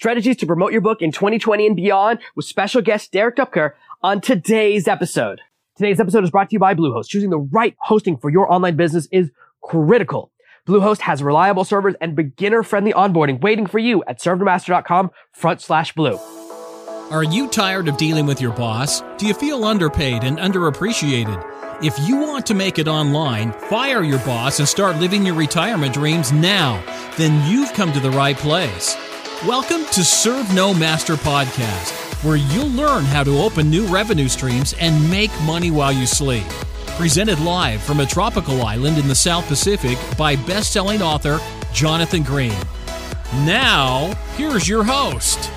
strategies to promote your book in 2020 and beyond with special guest Derek Doepker on today's episode. Today's episode is brought to you by Bluehost. Choosing the right hosting for your online business is critical. Bluehost has reliable servers and beginner-friendly onboarding waiting for you at servenomaster.com front slash blue. Are you tired of dealing with your boss? Do you feel underpaid and underappreciated? If you want to make it online, fire your boss and start living your retirement dreams now, then you've come to the right place. Welcome to Serve No Master Podcast, where you'll learn how to open new revenue streams and make money while you sleep. Presented live from a tropical island in the South Pacific by best-selling author Jonathan Green. Now, here's your host.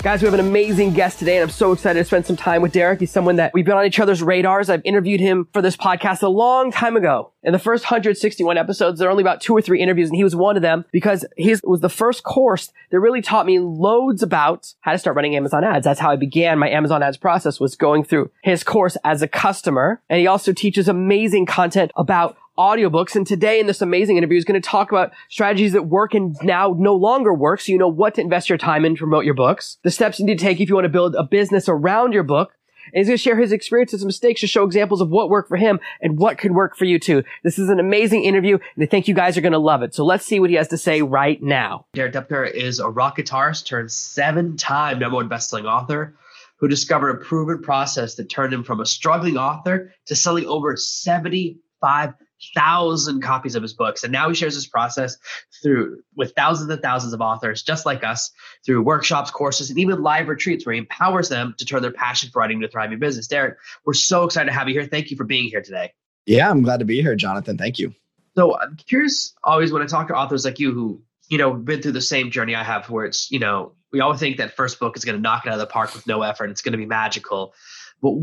Guys, we have an amazing guest today, and I'm so excited to spend some time with Derek. He's someone that we've been on each other's radars. I've interviewed him for this podcast a long time ago. In the first 161 episodes, there are only about two or three interviews, and he was one of them because his was the first course that really taught me loads about how to start running Amazon ads. That's how I began my Amazon ads process was going through his course as a customer. And he also teaches amazing content about audiobooks. And today in this amazing interview is going to talk about strategies that work and now no longer work. So you know what to invest your time in to promote your books, the steps you need to take if you want to build a business around your book. And he's going to share his experiences and mistakes to show examples of what worked for him and what could work for you too. This is an amazing interview and I think you guys are going to love it. So let's see what he has to say right now. Derek Doepker is a rock guitarist turned seven-time number one best-selling author who discovered a proven process that turned him from a struggling author to selling over 75 thousand copies of his books. And now he shares this process through with thousands and thousands of authors just like us through workshops courses and even live retreats where he empowers them to turn their passion for writing into a thriving business. Derek we're so excited to have you here. Thank you for being here today. Yeah i'm glad to be here jonathan. Thank you. So i'm curious always when i talk to authors like you who you know been through the same journey i have where it's you know we always think that first book is going to knock it out of the park with no effort it's going to be magical. But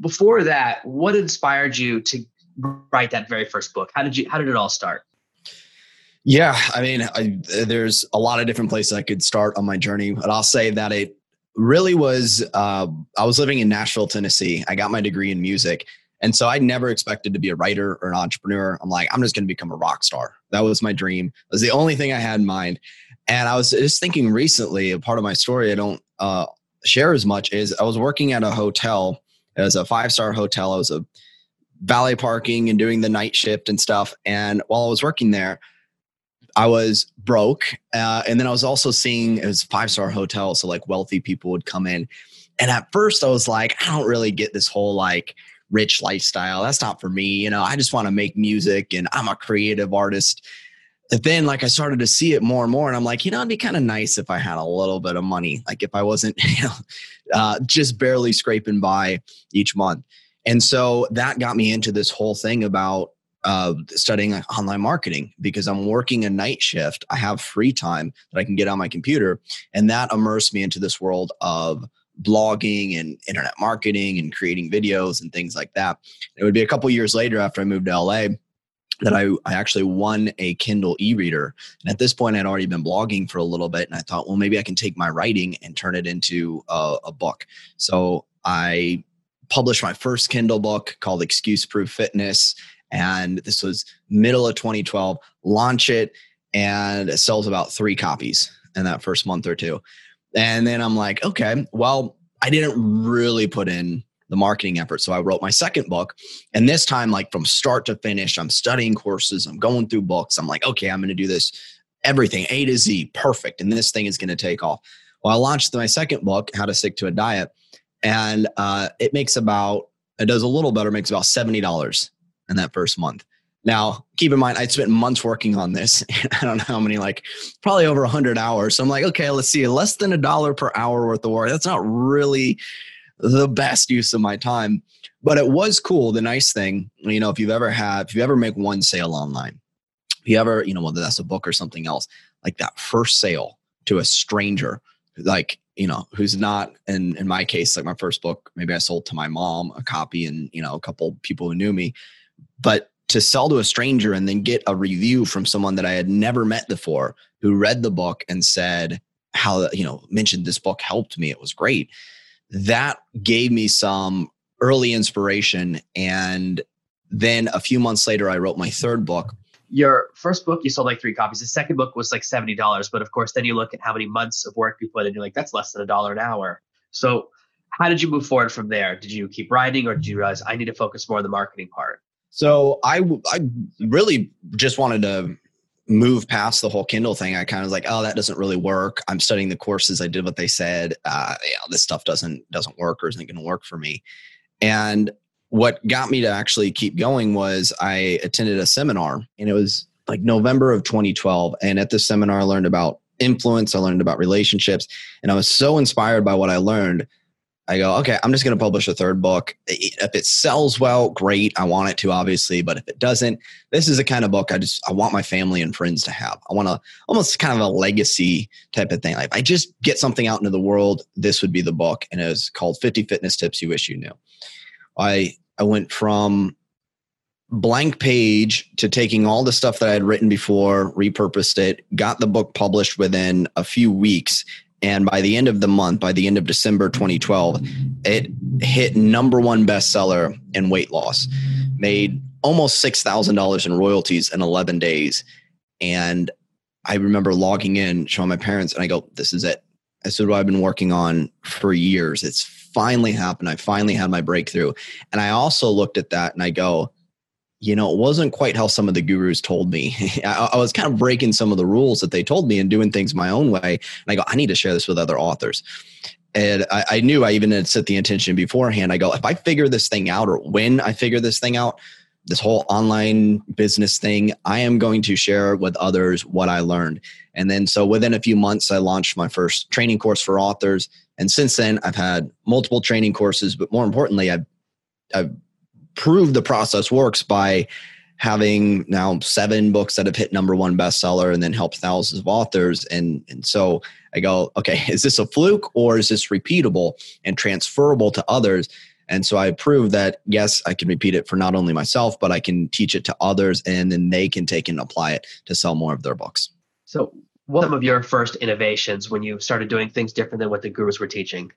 before that what inspired you to write that very first book? How did you? How did it all start? Yeah, I mean, I, there's a lot of different places I could start on my journey, but I'll say that it really was. Uh, I was living in Nashville, Tennessee. I got my degree in music, and so I never expected to be a writer or an entrepreneur. I'm like, I'm just going to become a rock star. That was my dream. It was the only thing I had in mind. And I was just thinking recently, a part of my story I don't uh, share as much is I was working at a hotel. Was a five star hotel. I was a valet parking and doing the night shift and stuff. And while I was working there, I was broke. Uh, and then I was also seeing it was five star hotel. So like wealthy people would come in. And at first I was like, I don't really get this whole like rich lifestyle. That's not for me. You know, I just want to make music and I'm a creative artist. But then like I started to see it more and more. And I'm like, you know, it'd be kind of nice if I had a little bit of money. Like if I wasn't, you know, uh, just barely scraping by each month. And so that got me into this whole thing about uh, studying online marketing because I'm working a night shift. I have free time that I can get on my computer, and that immersed me into this world of blogging and internet marketing and creating videos and things like that. It would be a couple years later after I moved to LA that I, I actually won a Kindle e-reader. And at this point, I'd already been blogging for a little bit, and I thought, well, maybe I can take my writing and turn it into a, a book. So I published my first Kindle book called Excuse Proof Fitness. And this was middle of 2012, launch it, and it sells about three copies in that first month or two. And then I'm like, okay, well, I didn't really put in the marketing effort. So I wrote my second book. And this time, like from start to finish, I'm studying courses, I'm going through books. I'm like, okay, I'm going to do this everything A to Z, perfect. And this thing is going to take off. Well, I launched my second book, How to Stick to a Diet and uh, it makes about it does a little better makes about $70 in that first month. Now keep in mind i spent months working on this. I don't know how many like probably over 100 hours. So i'm like okay let's see less than a dollar per hour worth of work. That's not really the best use of my time. But it was cool. The nice thing you know if you've ever had if you ever make one sale online if you ever you know whether that's a book or something else like that first sale to a stranger like you know who's not in in my case like my first book maybe i sold to my mom a copy and you know a couple people who knew me. But to sell to a stranger and then get a review from someone that i had never met before who read the book and said how you know mentioned this book helped me it was great. That gave me some early inspiration. And then a few months later i wrote my third book your first book you sold like three copies. The second book was like seventy dollars, but of course then you look at how many months of work you put in, you're like, that's less than a dollar an hour. So how did you move forward from there? Did you keep writing, or did you realize I need to focus more on the marketing part? So I I really just wanted to move past the whole Kindle thing. I kind of was like, oh, that doesn't really work. I'm studying the courses. I did what they said. Uh, yeah, this stuff doesn't doesn't work or isn't going to work for me. And what got me to actually keep going was I attended a seminar, and it was like November of 2012. And at this seminar, I learned about influence. I learned about relationships, and I was so inspired by what I learned I go, okay, I'm just going to publish a third book. If it sells well, great. I want it to, obviously. But if it doesn't, this is the kind of book I just I want my family and friends to have. I want to almost kind of a legacy type of thing. Like I just get something out into the world, this would be the book. And it was called 50 Fitness Tips You Wish You Knew. I I went from blank page to taking all the stuff that I had written before, repurposed it, got the book published within a few weeks, and by the end of the month, by the end of December 2012, it hit number one bestseller in weight loss, made almost $6,000 in royalties in 11 days. And I remember logging in, showing my parents, and I go, This is it. This is What I've been working on for years. It's finally happened. I finally had my breakthrough. And I also looked at that and I go, you know, it wasn't quite how some of the gurus told me. I, I, was kind of breaking some of the rules that they told me and doing things my own way. And I go, I need to share this with other authors. And I, I knew I even had set the intention beforehand. I go, if I figure this thing out or when I figure this thing out, this whole online business thing, I am going to share with others what I learned. And then, so within a few months, I launched my first training course for authors. And since then, I've had multiple training courses, but more importantly, I've, I've prove the process works by having now seven books that have hit number one bestseller and then helped thousands of authors. And, and so I go, okay, is this a fluke or is this repeatable and transferable to others? And so I proved that yes, I can repeat it for not only myself, but I can teach it to others and then they can take and apply it to sell more of their books. So, what some of your first innovations when you started doing things different than what the gurus were teaching?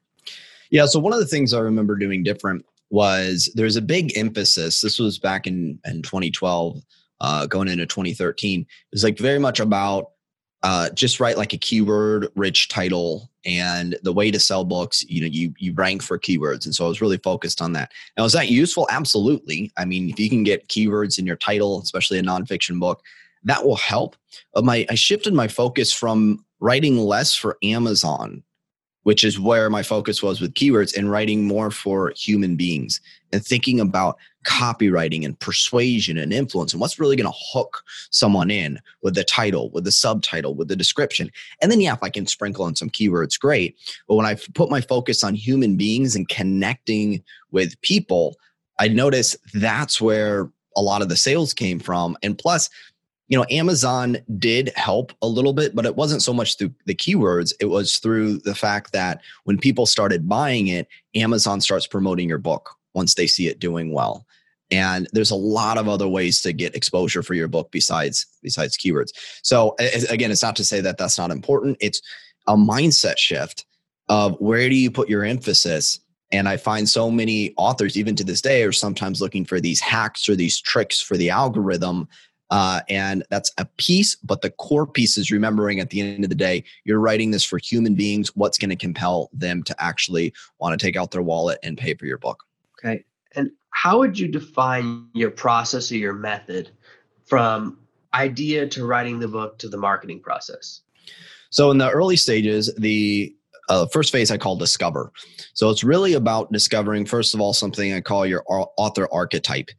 Yeah, so one of the things I remember doing different was there's a big emphasis. This was back in, in 2012, uh, going into 2013. It was like very much about uh, just write like a keyword rich title and the way to sell books you know you you rank for keywords. And so i was really focused on that. Now is that useful? Absolutely. I mean if you can get keywords in your title especially a nonfiction book that will help. But my i shifted my focus from writing less for amazon which is where my focus was with keywords and writing more for human beings and thinking about copywriting and persuasion and influence and what's really going to hook someone in with the title, with the subtitle, with the description. And then, yeah, if I can sprinkle in some keywords, great. But when I put my focus on human beings and connecting with people, I noticed that's where a lot of the sales came from. And plus, you know, Amazon did help a little bit, but it wasn't so much through the keywords. It was through the fact that when people started buying it, Amazon starts promoting your book once they see it doing well. And there's a lot of other ways to get exposure for your book besides besides keywords. So again, it's not to say that that's not important. It's a mindset shift of where do you put your emphasis and I find so many authors, even to this day, are sometimes looking for these hacks or these tricks for the algorithm uh, and that's a piece, but the core piece is remembering at the end of the day, you're writing this for human beings. What's going to compel them to actually want to take out their wallet and pay for your book? Okay. And how would you define your process or your method from idea to writing the book to the marketing process? So, in the early stages, the uh, first phase I call discover. So, it's really about discovering, first of all, something I call your author archetype.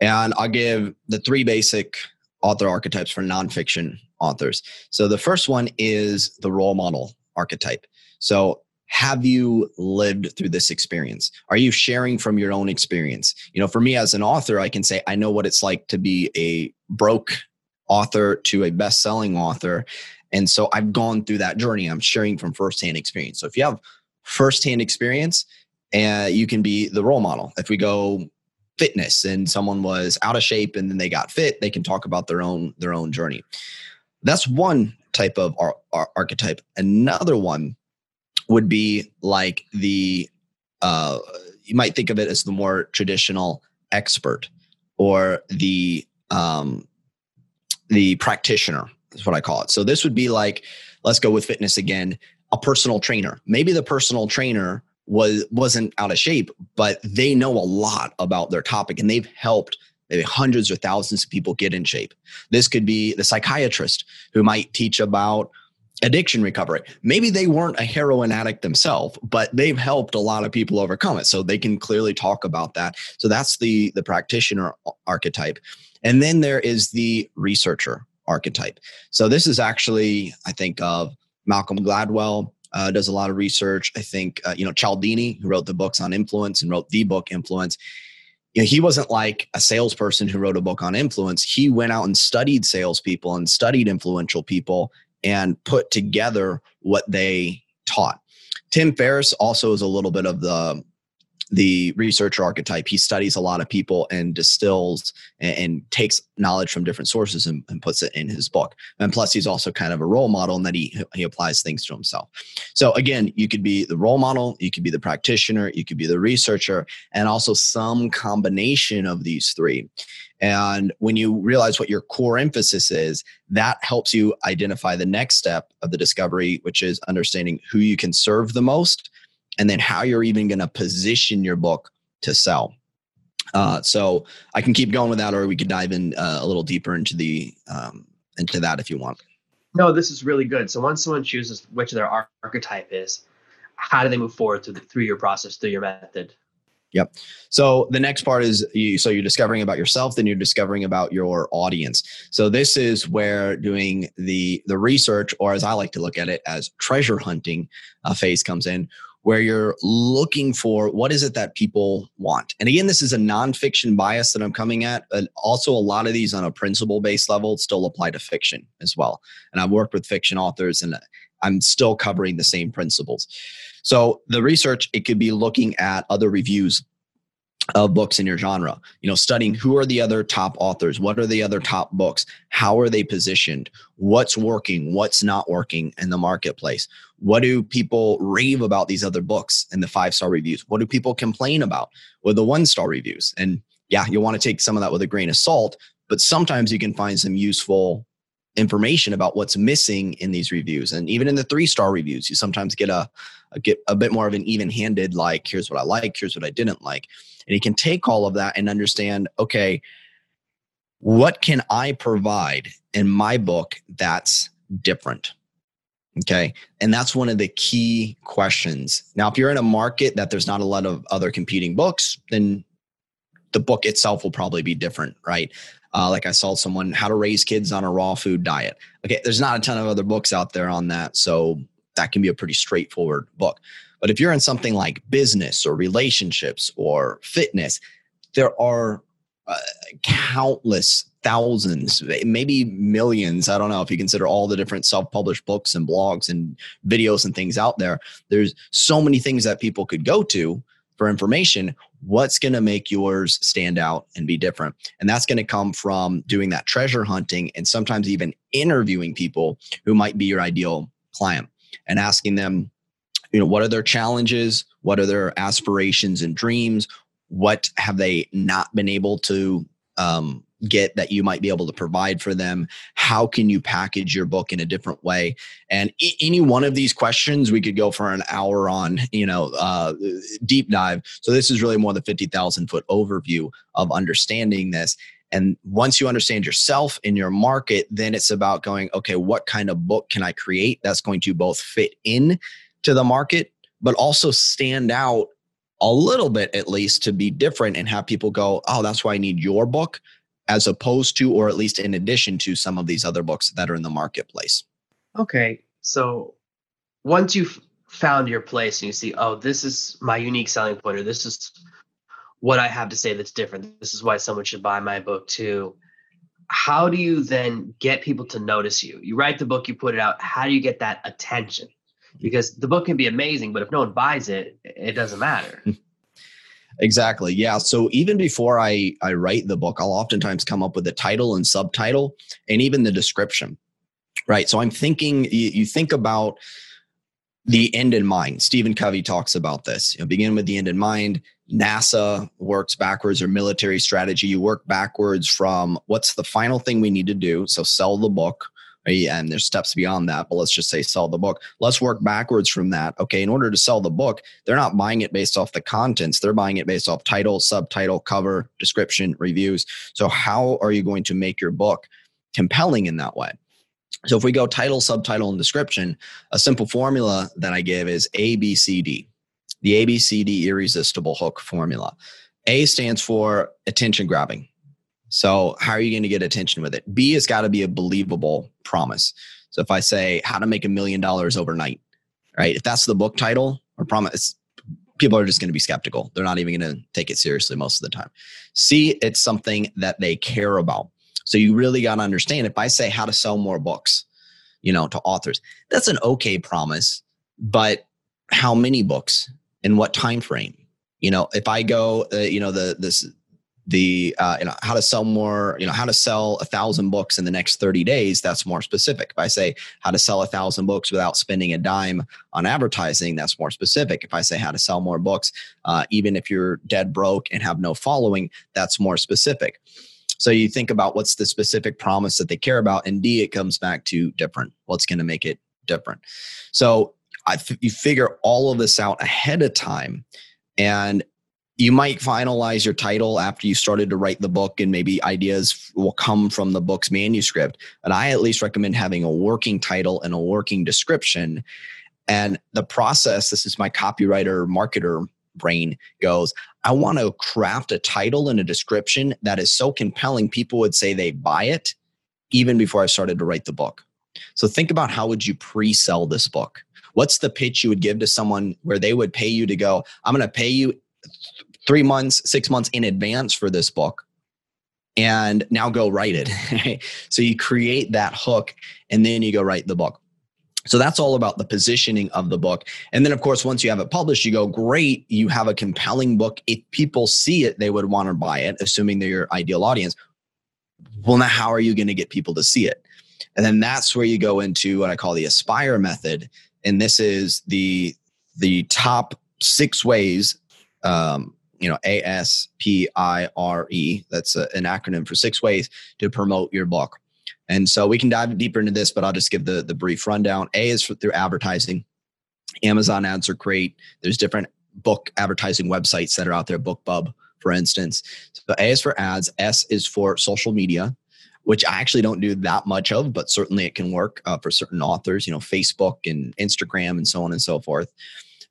And I'll give the three basic author archetypes for nonfiction authors. So the first one is the role model archetype. So have you lived through this experience? Are you sharing from your own experience? You know, for me as an author, I can say I know what it's like to be a broke author to a best-selling author. And so I've gone through that journey. I'm sharing from firsthand experience. So if you have firsthand experience, and uh, you can be the role model. If we go fitness and someone was out of shape and then they got fit they can talk about their own their own journey that's one type of ar- ar- archetype another one would be like the uh, you might think of it as the more traditional expert or the um, the practitioner is what I call it. So this would be like, let's go with fitness again, a personal trainer. Maybe the personal trainer was wasn't out of shape, but they know a lot about their topic and they've helped maybe hundreds or thousands of people get in shape. This could be the psychiatrist who might teach about addiction recovery. Maybe they weren't a heroin addict themselves, but they've helped a lot of people overcome it. So they can clearly talk about that. So that's the the practitioner archetype. And then there is the researcher archetype. So this is actually I think of Malcolm Gladwell uh, does a lot of research. I think uh, you know Cialdini who wrote the books on influence and wrote the book Influence you know, he wasn't like a salesperson who wrote a book on influence. He went out and studied salespeople and studied influential people and put together what they taught. Tim Ferriss also is a little bit of the the researcher archetype. He studies a lot of people and distills and, and takes knowledge from different sources and, and, puts it in his book. And plus, he's also kind of a role model in that he he applies things to himself. So again, you could be the role model, you could be the practitioner, you could be the researcher, and also some combination of these three. And when you realize what your core emphasis is, that helps you identify the next step of the discovery, which is understanding who you can serve the most and then how you're even going to position your book to sell. Uh, so I can keep going with that, or we could dive in uh, a little deeper into the um, into that if you want. No, this is really good. So once someone chooses which their archetype is, how do they move forward through the, through your process, through your method? Yep. So the next part is you, so you're discovering about yourself, then you're discovering about your audience. So this is where doing the the research, or as I like to look at it, as treasure hunting uh, phase comes in, where you're looking for what is it that people want. And again, this is a nonfiction bias that I'm coming at, but also a lot of these on a principle based level still apply to fiction as well. And I've worked with fiction authors and I'm still covering the same principles. So the research, it could be looking at other reviews of books in your genre. You know studying who are the other top authors what are the other top books how are they positioned what's working what's not working in the marketplace. What do people rave about these other books in the five star reviews? What do people complain about with the one star reviews? And yeah you'll want to take some of that with a grain of salt but sometimes you can find some useful information about what's missing in these reviews. And even in the three star reviews you sometimes get a, a get a bit more of an even handed like here's what i like here's what i didn't like. And he can take all of that and understand okay what can i provide in my book that's different? Okay? And that's one of the key questions. Now if you're in a market that there's not a lot of other competing books then the book itself will probably be different right uh, like I saw someone how to raise kids on a raw food diet. Okay, there's not a ton of other books out there on that, so that can be a pretty straightforward book. But if you're in something like business or relationships or fitness, there are uh, countless thousands, maybe millions. I don't know if you consider all the different self published books and blogs and videos and things out there. There's so many things that people could go to for information what's going to make yours stand out and be different. And that's going to come from doing that treasure hunting and sometimes even interviewing people who might be your ideal client and asking them you know what are their challenges? What are their aspirations and dreams? What have they not been able to um, get that you might be able to provide for them? How can you package your book in a different way? And I- any one of these questions we could go for an hour on you know uh, deep dive. So this is really more the 50000 foot overview of understanding this. And once you understand yourself in your market then it's about going okay what kind of book can i create that's going to both fit in to the market but also stand out a little bit at least to be different and have people go oh that's why i need your book as opposed to, or at least in addition to, some of these other books that are in the marketplace. Okay. So once you've found your place and you see, oh, this is my unique selling point, or this is what I have to say that's different, this is why someone should buy my book too. How do you then get people to notice you? You write the book, you put it out. How do you get that attention? Because the book can be amazing, but if no one buys it, it doesn't matter. Exactly. Yeah. So even before I I write the book, I'll oftentimes come up with a title and subtitle and even the description. Right. So I'm thinking you, you think about the end in mind. Stephen Covey talks about this. You know, begin with the end in mind. NASA works backwards or military strategy. You work backwards from what's the final thing we need to do. So sell the book. And there's steps beyond that, but let's just say sell the book. Let's work backwards from that. Okay. In order to sell the book, they're not buying it based off the contents. They're buying it based off title, subtitle, cover, description, reviews. So, how are you going to make your book compelling in that way? So, if we go title, subtitle, and description, a simple formula that I give is A, B, C, D the ABCD irresistible hook formula. A stands for attention grabbing. So, how are you going to get attention with it? B has got to be a believable promise. So, if I say how to make a million dollars overnight, right? If that's the book title or promise, people are just going to be skeptical. They're not even going to take it seriously most of the time. C, it's something that they care about. So, you really got to understand if I say how to sell more books, you know, to authors, that's an okay promise, but how many books? in what time frame you know if i go uh, you know the this the uh, you know how to sell more you know how to sell a thousand books in the next 30 days that's more specific. If i say how to sell a thousand books without spending a dime on advertising that's more specific. If i say how to sell more books uh, even if you're dead broke and have no following that's more specific. So you think about what's the specific promise that they care about and d it comes back to different. What's going to make it different? So I f- you figure all of this out ahead of time and you might finalize your title after you started to write the book and maybe ideas will come from the book's manuscript. But i at least recommend having a working title and a working description. And the process this is my copywriter marketer brain goes i want to craft a title and a description that is so compelling people would say they buy it even before i started to write the book. So think about how would you pre-sell this book? What's the pitch you would give to someone where they would pay you to go i'm going to pay you three months six months in advance for this book and now go write it so you create that hook and then you go write the book so that's all about the positioning of the book. And then, of course, once you have it published, you go, great, you have a compelling book. If people see it, they would want to buy it, assuming they're your ideal audience. Well, now, how are you going to get people to see it? And then that's where you go into what I call the aspire method and this is the the top six ways um, you know a s p i r e that's a, an acronym for six ways to promote your book. And so we can dive deeper into this but i'll just give the the brief rundown. A is for, through advertising. Amazon ads are great. There's different book advertising websites that are out there bookbub for instance. So a is for ads. S is for social media which I actually don't do that much of, but certainly it can work uh, for certain authors, you know, Facebook and Instagram and so on and so forth.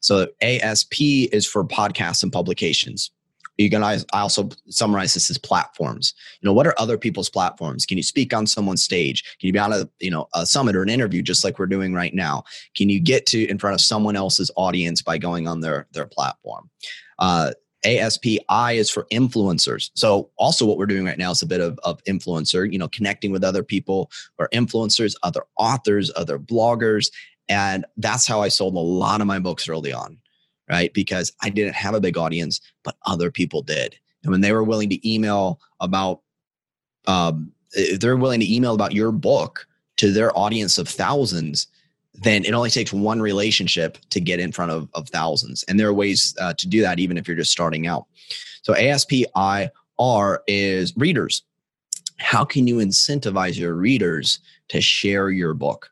So ASP is for podcasts and publications. You can I also summarize this as platforms. You know, what are other people's platforms? Can you speak on someone's stage? Can you be on a you know a summit or an interview just like we're doing right now? Can you get to in front of someone else's audience by going on their their platform? Uh, ASPI is for influencers. So also what we're doing right now is a bit of, of influencer, you know, connecting with other people or influencers, other authors, other bloggers. And that's how I sold a lot of my books early on, right? Because I didn't have a big audience, but other people did. And when they were willing to email about, um, if they're willing to email about your book to their audience of thousands, then it only takes one relationship to get in front of, of thousands. And there are ways uh, to do that, even if you're just starting out. So ASPIR is readers. How can you incentivize your readers to share your book?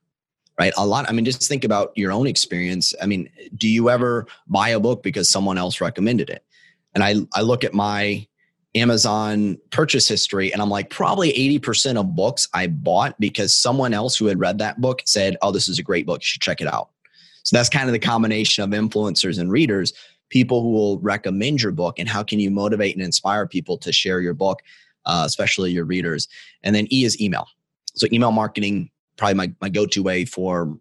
Right. A lot. I mean, just think about your own experience. I mean, do you ever buy a book because someone else recommended it? And I, I look at my Amazon purchase history, and I'm like, probably 80% of books I bought because someone else who had read that book said, Oh, this is a great book. You should check it out. So that's kind of the combination of influencers and readers, people who will recommend your book, and how can you motivate and inspire people to share your book, uh, especially your readers. And then E is email. So email marketing, probably my, my go to way for,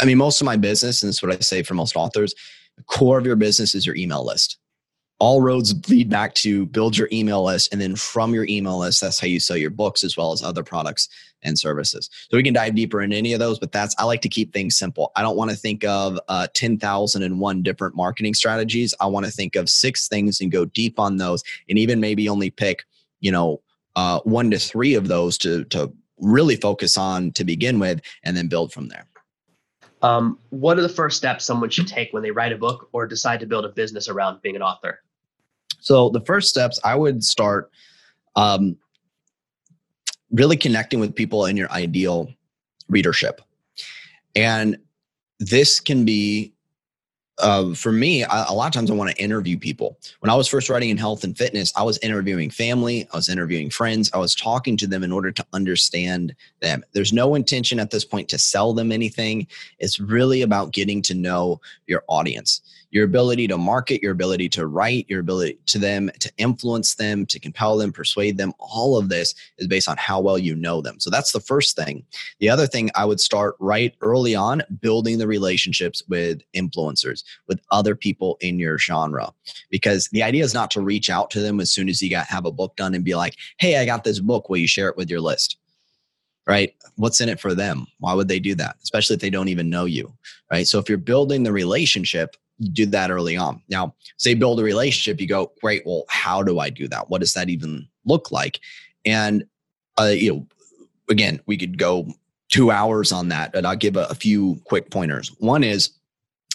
I mean, most of my business, and this is what I say for most authors, the core of your business is your email list. All roads lead back to build your email list and then from your email list that's how you sell your books as well as other products and services. So we can dive deeper in any of those but that's i like to keep things simple. I don't want to think of uh, 10001 different marketing strategies. I want to think of six things and go deep on those and even maybe only pick you know uh, one to three of those to to really focus on to begin with and then build from there um, what are the first steps someone should take when they write a book or decide to build a business around being an author So the first steps I would start um, really connecting with people in your ideal readership. And this can be uh, for me, I, a lot of times I want to interview people. When I was first writing in health and fitness, I was interviewing family, I was interviewing friends, I was talking to them in order to understand them. There's no intention at this point to sell them anything. It's really about getting to know your audience your ability to market, your ability to write, your ability to them to influence them, to compel them, persuade them. All of this is based on how well you know them. So that's the first thing. The other thing I would start right early on building the relationships with influencers, with other people in your genre. Because the idea is not to reach out to them as soon as you got have a book done and be like, hey, I got this book. Will you share it with your list? right? What's in it for them? Why would they do that? Especially if they don't even know you, right? So if you're building the relationship, do that early on. Now, say build a relationship, you go, great. Well, how do I do that? What does that even look like? And, uh, you know, again, we could go two hours on that, but I'll give a, a few quick pointers. One is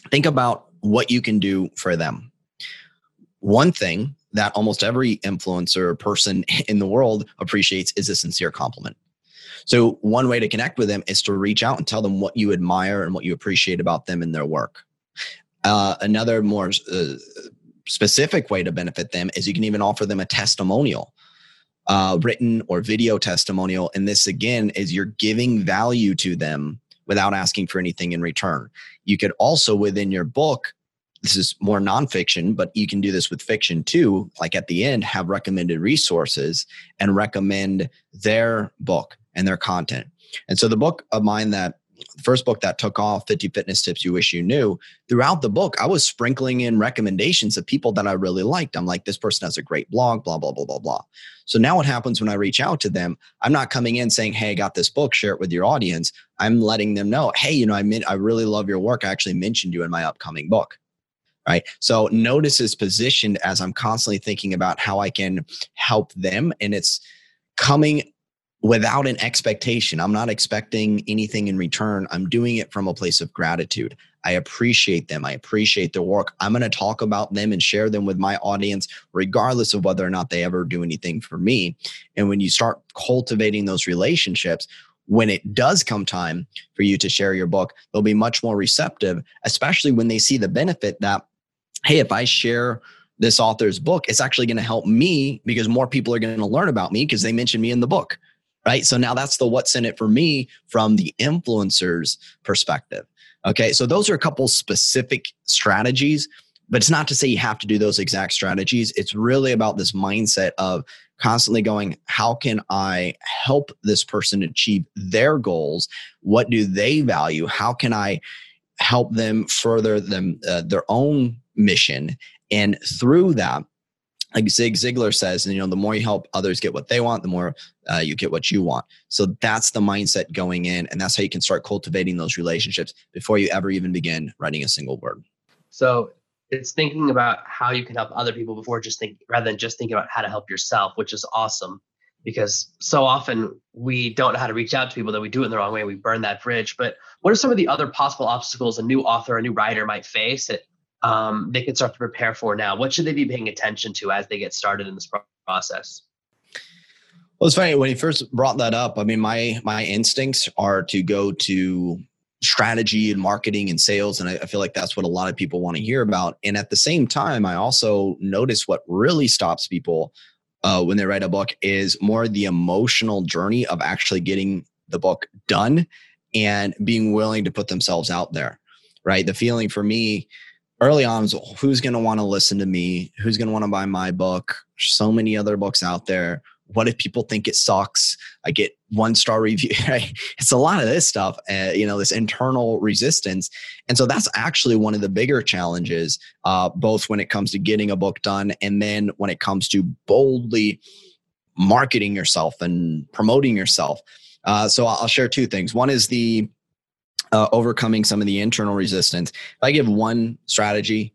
think about what you can do for them. One thing that almost every influencer person in the world appreciates is a sincere compliment. So, one way to connect with them is to reach out and tell them what you admire and what you appreciate about them and their work. Uh, another more uh, specific way to benefit them is you can even offer them a testimonial, uh, written or video testimonial. And this again is you're giving value to them without asking for anything in return. You could also within your book, this is more nonfiction, but you can do this with fiction too. Like at the end, have recommended resources and recommend their book and their content. And so the book of mine that first book that took off 50 fitness tips you wish you knew throughout the book i was sprinkling in recommendations of people that i really liked. I'm like this person has a great blog blah blah blah blah blah. So now what happens when i reach out to them i'm not coming in saying hey i got this book share it with your audience. I'm letting them know hey you know i mean i really love your work. I actually mentioned you in my upcoming book. Right? So notice is positioned as i'm constantly thinking about how i can help them and it's coming without an expectation. I'm not expecting anything in return. I'm doing it from a place of gratitude. I appreciate them. I appreciate their work. I'm going to talk about them and share them with my audience, regardless of whether or not they ever do anything for me. And when you start cultivating those relationships, when it does come time for you to share your book, they'll be much more receptive, especially when they see the benefit that, hey, if I share this author's book, it's actually going to help me because more people are going to learn about me because they mentioned me in the book right? So now that's the what's in it for me from the influencer's perspective. Okay, so those are a couple specific strategies, but it's not to say you have to do those exact strategies. It's really about this mindset of constantly going, how can I help this person achieve their goals? What do they value? How can I help them further them uh, their own mission? And through that, like Zig Ziglar says, and you know, the more you help others get what they want, the more uh, you get what you want. So that's the mindset going in, and that's how you can start cultivating those relationships before you ever even begin writing a single word. So it's thinking about how you can help other people before just think, rather than just thinking about how to help yourself, which is awesome because so often we don't know how to reach out to people that we do it in the wrong way. We burn that bridge. But what are some of the other possible obstacles a new author, a new writer might face that um, they can start to prepare for now? What should they be paying attention to as they get started in this process? Well, it's funny when you first brought that up. I mean, my my instincts are to go to strategy and marketing and sales, and I, I feel like that's what a lot of people want to hear about. And at the same time, I also notice what really stops people uh, when they write a book is more the emotional journey of actually getting the book done and being willing to put themselves out there. Right, the feeling for me early on was who's going to want to listen to me? Who's going to want to buy my book? So many other books out there. What if people think it sucks? I get one star review it's a lot of this stuff uh, you know this internal resistance. And so that's actually one of the bigger challenges uh, both when it comes to getting a book done and then when it comes to boldly marketing yourself and promoting yourself. Uh, so i'll share two things. One is the uh, overcoming some of the internal resistance. If I give one strategy,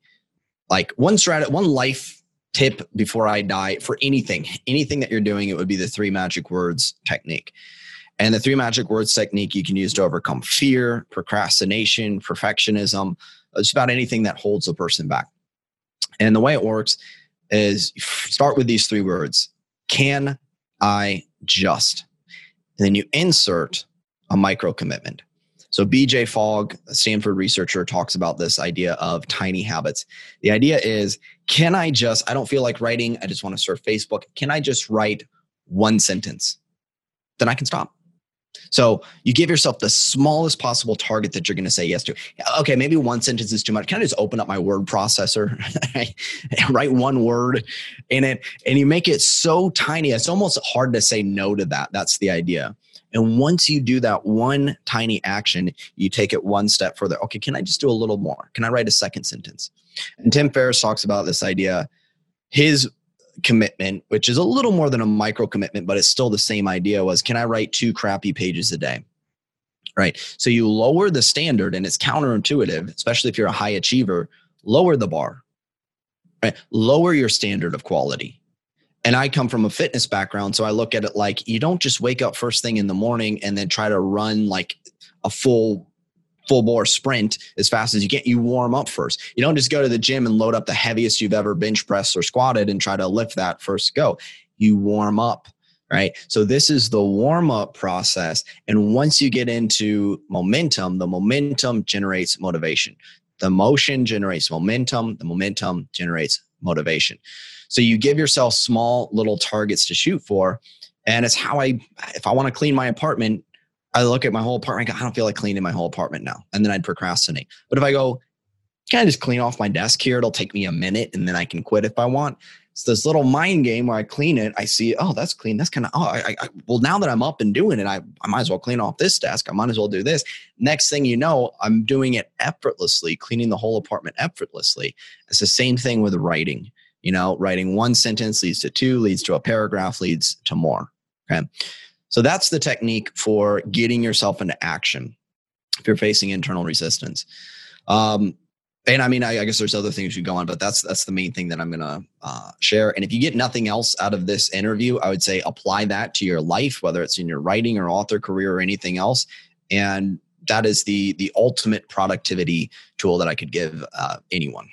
like one strategy, one life tip before I die for anything, anything that you're doing, it would be the three magic words technique. And the three magic words technique you can use to overcome fear, procrastination, perfectionism, it's about anything that holds a person back. And the way it works, is start with these three words Can I just? And then you insert a micro commitment. So BJ Fogg, a Stanford researcher, talks about this idea of tiny habits. The idea is, can I just, I don't feel like writing, I just want to surf Facebook. Can I just write one sentence? Then I can stop. So you give yourself the smallest possible target that you're going to say yes to. Okay, maybe one sentence is too much. Can I just open up my word processor, write one word in it, and you make it so tiny, it's almost hard to say no to that. That's the idea. And once you do that one tiny action, you take it one step further. Okay, can I just do a little more? Can I write a second sentence? And Tim Ferriss talks about this idea. His commitment, which is a little more than a micro commitment, but it's still the same idea was can I write two crappy pages a day? Right. So you lower the standard and it's counterintuitive, especially if you're a high achiever, lower the bar. Right. Lower your standard of quality. And I come from a fitness background. So I look at it like you don't just wake up first thing in the morning and then try to run like a full full bore sprint as fast as you can. You warm up first. You don't just go to the gym and load up the heaviest you've ever bench pressed or squatted and try to lift that first go. You warm up, right? So this is the warm up process. And once you get into momentum, the momentum generates motivation. The motion generates momentum. The momentum generates motivation. So you give yourself small little targets to shoot for. And it's how I, if I want to clean my apartment, I look at my whole apartment. I don't feel like cleaning my whole apartment now. And then I'd procrastinate. But if I go, can I just clean off my desk here? It'll take me a minute and then I can quit if I want. It's this little mind game where I clean it. I see, oh, that's clean. That's kind of, oh, I, I, well, now that I'm up and doing it, I, I might as well clean off this desk. I might as well do this. Next thing you know, I'm doing it effortlessly, cleaning the whole apartment effortlessly. It's the same thing with writing. You know, writing one sentence leads to two, leads to a paragraph, leads to more. Okay. So that's the technique for getting yourself into action if you're facing internal resistance. Um, and I mean, I, I, guess there's other things you go on, but that's that's the main thing that I'm gonna uh, share. And if you get nothing else out of this interview, I would say apply that to your life, whether it's in your writing or author career or anything else. And that is the the ultimate productivity tool that I could give uh, anyone.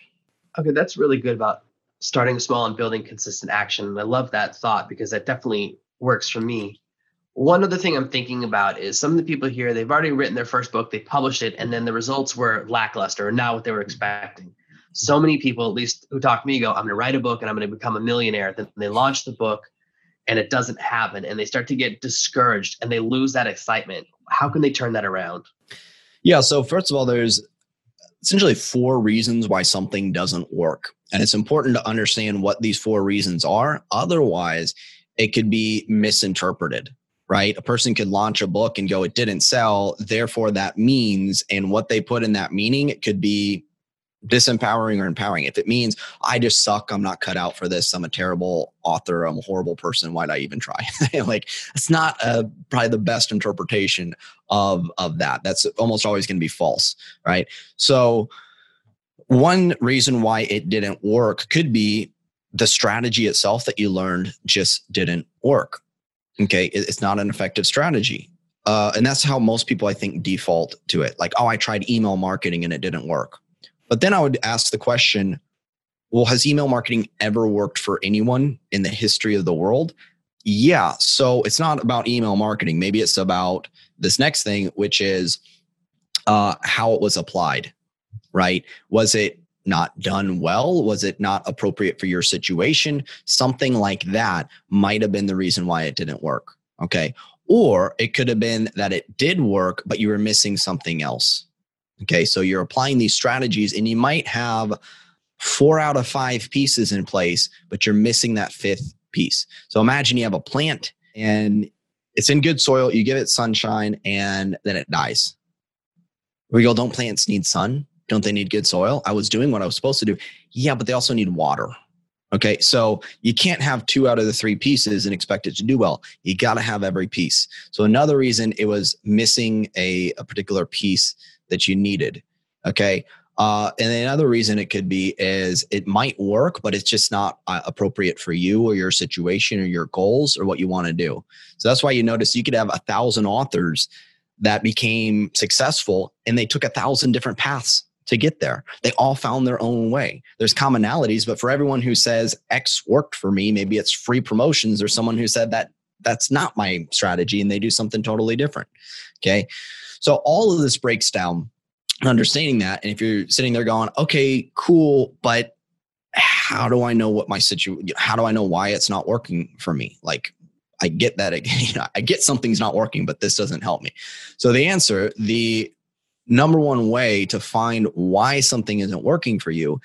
Okay, that's really good about starting small and building consistent action. And I love that thought because that definitely works for me one other thing I'm thinking about is some of the people here, they've already written their first book, they published it, and then the results were lackluster not what they were expecting. So many people, at least who talk to me, go, I'm going to write a book and I'm going to become a millionaire. Then they launch the book and it doesn't happen and they start to get discouraged and they lose that excitement. How can they turn that around? Yeah. So, first of all, there's essentially four reasons why something doesn't work. And it's important to understand what these four reasons are. Otherwise, it could be misinterpreted right? A person could launch a book and go, it didn't sell. Therefore, that means, and what they put in that meaning, it could be disempowering or empowering. If it means I just suck, I'm not cut out for this, I'm a terrible author, I'm a horrible person, why'd I even try? like it's not uh, probably the best interpretation of of that. That's almost always going to be false, right? So one reason why it didn't work could be the strategy itself that you learned just didn't work Okay. It's not an effective strategy. Uh, and that's how most people, I think, default to it. Like, oh, I tried email marketing and it didn't work. But then I would ask the question well, has email marketing ever worked for anyone in the history of the world? Yeah. So it's not about email marketing. Maybe it's about this next thing, which is uh, how it was applied, right? Was it not done well? Was it not appropriate for your situation? Something like that might have been the reason why it didn't work. Okay. Or it could have been that it did work, but you were missing something else. Okay. So you're applying these strategies and you might have four out of five pieces in place, but you're missing that fifth piece. So imagine you have a plant and it's in good soil, you give it sunshine, and then it dies. We go, don't plants need sun? Don't they need good soil? I was doing what I was supposed to do. Yeah, but they also need water. Okay. So you can't have two out of the three pieces and expect it to do well. You got to have every piece. So another reason it was missing a, a particular piece that you needed. Okay. Uh, and another reason it could be is it might work, but it's just not uh, appropriate for you or your situation or your goals or what you want to do. So that's why you notice you could have a thousand authors that became successful and they took a thousand different paths to get there. They all found their own way. There's commonalities, but for everyone who says X worked for me, maybe it's free promotions or someone who said that that's not my strategy and they do something totally different. Okay. So all of this breaks down understanding that. And if you're sitting there going, okay, cool, but how do I know what my situation, how do I know why it's not working for me? Like, I get that I get something's not working, but this doesn't help me. So the answer, the number one way to find why something isn't working for you,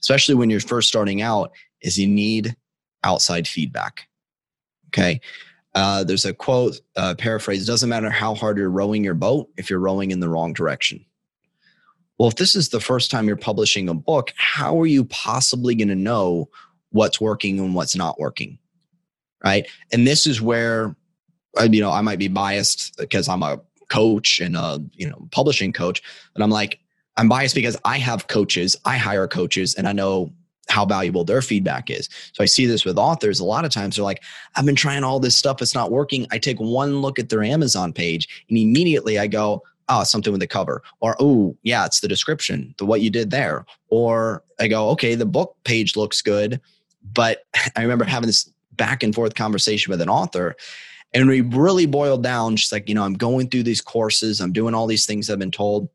especially when you're first starting out, is you need outside feedback. Okay. Uh, there's a quote, uh, paraphrase, doesn't matter how hard you're rowing your boat if you're rowing in the wrong direction. Well, if this is the first time you're publishing a book, how are you possibly going to know what's working and what's not working? Right. And this is where, uh, you know, I might be biased because I'm a coach and a, you know, publishing coach, but I'm like, I'm biased because I have coaches, I hire coaches, and I know how valuable their feedback is. So I see this with authors. A lot of times they're like, I've been trying all this stuff, it's not working. I take one look at their Amazon page and immediately I go, oh, something with the cover. Or, oh, yeah, it's the description, the what you did there. Or I go, okay, the book page looks good. But I remember having this back and forth conversation with an author. And we really boiled down, she's like, you know, I'm going through these courses, I'm doing all these things I've been told.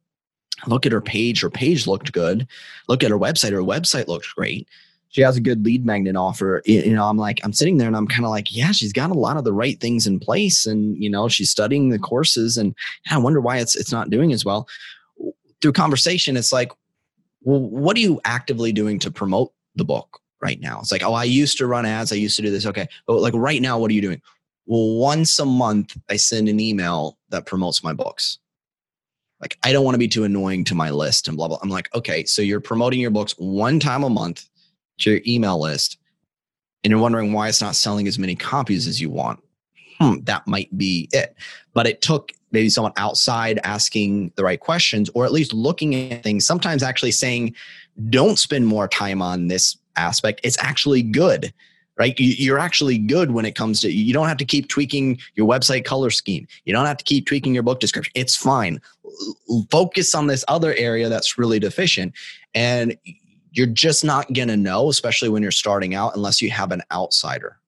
Look at her page. Her page looked good. Look at her website. Her website looked great. She has a good lead magnet offer. You know, I'm like, I'm sitting there and I'm kind of like, yeah, she's got a lot of the right things in place, and you know, she's studying the courses, and I wonder why it's it's not doing as well. Through conversation, it's like, well, what are you actively doing to promote the book right now? It's like, oh, I used to run ads. I used to do this. Okay, but like right now, what are you doing? Well, once a month, I send an email that promotes my books like I don't want to be too annoying to my list and blah blah. I'm like, okay, so you're promoting your books one time a month to your email list, and you're wondering why it's not selling as many copies as you want. Hmm, that might be it. But it took maybe someone outside asking the right questions, or at least looking at things. Sometimes actually saying, "Don't spend more time on this aspect. It's actually good." Right? You're actually good when it comes to, you don't have to keep tweaking your website color scheme. You don't have to keep tweaking your book description. It's fine. Focus on this other area that's really deficient. And you're just not going to know, especially when you're starting out, unless you have an outsider.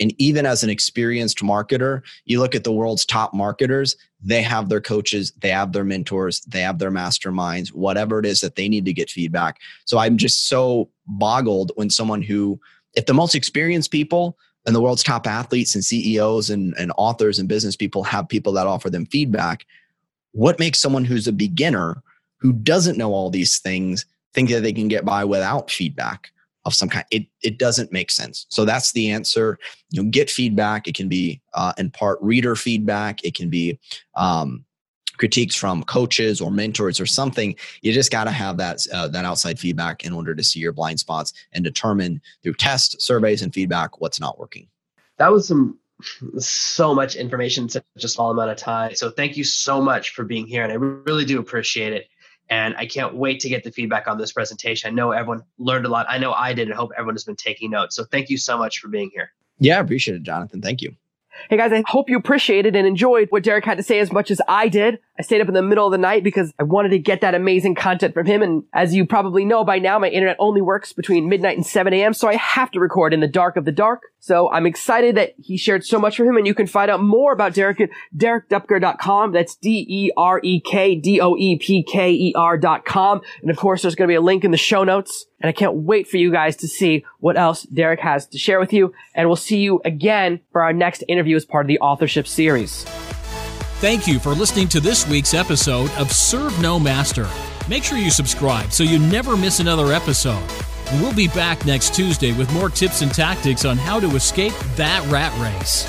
And even as an experienced marketer, you look at the world's top marketers, they have their coaches, they have their mentors, they have their masterminds, whatever it is that they need to get feedback. So I'm just so boggled when someone who if the most experienced people and the world's top athletes and CEOs and, and authors and business people have people that offer them feedback, what makes someone who's a beginner who doesn't know all these things think that they can get by without feedback of some kind? It, it doesn't make sense. So that's the answer. You know, get feedback. It can be uh, in part reader feedback. It can be um, critiques from coaches or mentors or something you just got to have that uh, that outside feedback in order to see your blind spots and determine through tests surveys and feedback what's not working. That was some so much information in such a small amount of time. So thank you so much for being here and i really do appreciate it. And i can't wait to get the feedback on this presentation. I know everyone learned a lot. I know i did and hope everyone has been taking notes. So thank you so much for being here. Yeah i appreciate it jonathan. Thank you Hey guys, I hope you appreciated and enjoyed what Derek had to say as much as I did. I stayed up in the middle of the night because I wanted to get that amazing content from him. And as you probably know by now, my internet only works between midnight and 7 a.m. So I have to record in the dark of the dark. So I'm excited that he shared so much from him. And you can find out more about Derek at derekdoepker.com. That's D-E-R-E-K-D-O-E-P-K-E-R.com. And of course, there's going to be a link in the show notes. And I can't wait for you guys to see what else Derek has to share with you. And we'll see you again for our next interview as part of the authorship series. Thank you for listening to this week's episode of Serve No Master. Make sure you subscribe so you never miss another episode. we'll be back next Tuesday with more tips and tactics on how to escape that rat race.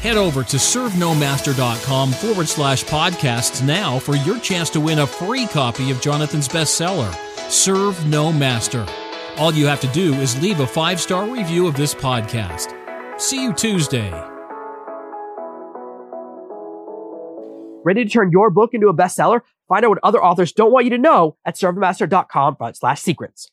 Head over to servenomaster.com forward slash podcasts now for your chance to win a free copy of Jonathan's bestseller, Serve No Master. All you have to do is leave a five star review of this podcast. See you Tuesday. Ready to turn your book into a bestseller? Find out what other authors don't want you to know at servenomaster.com slash secrets.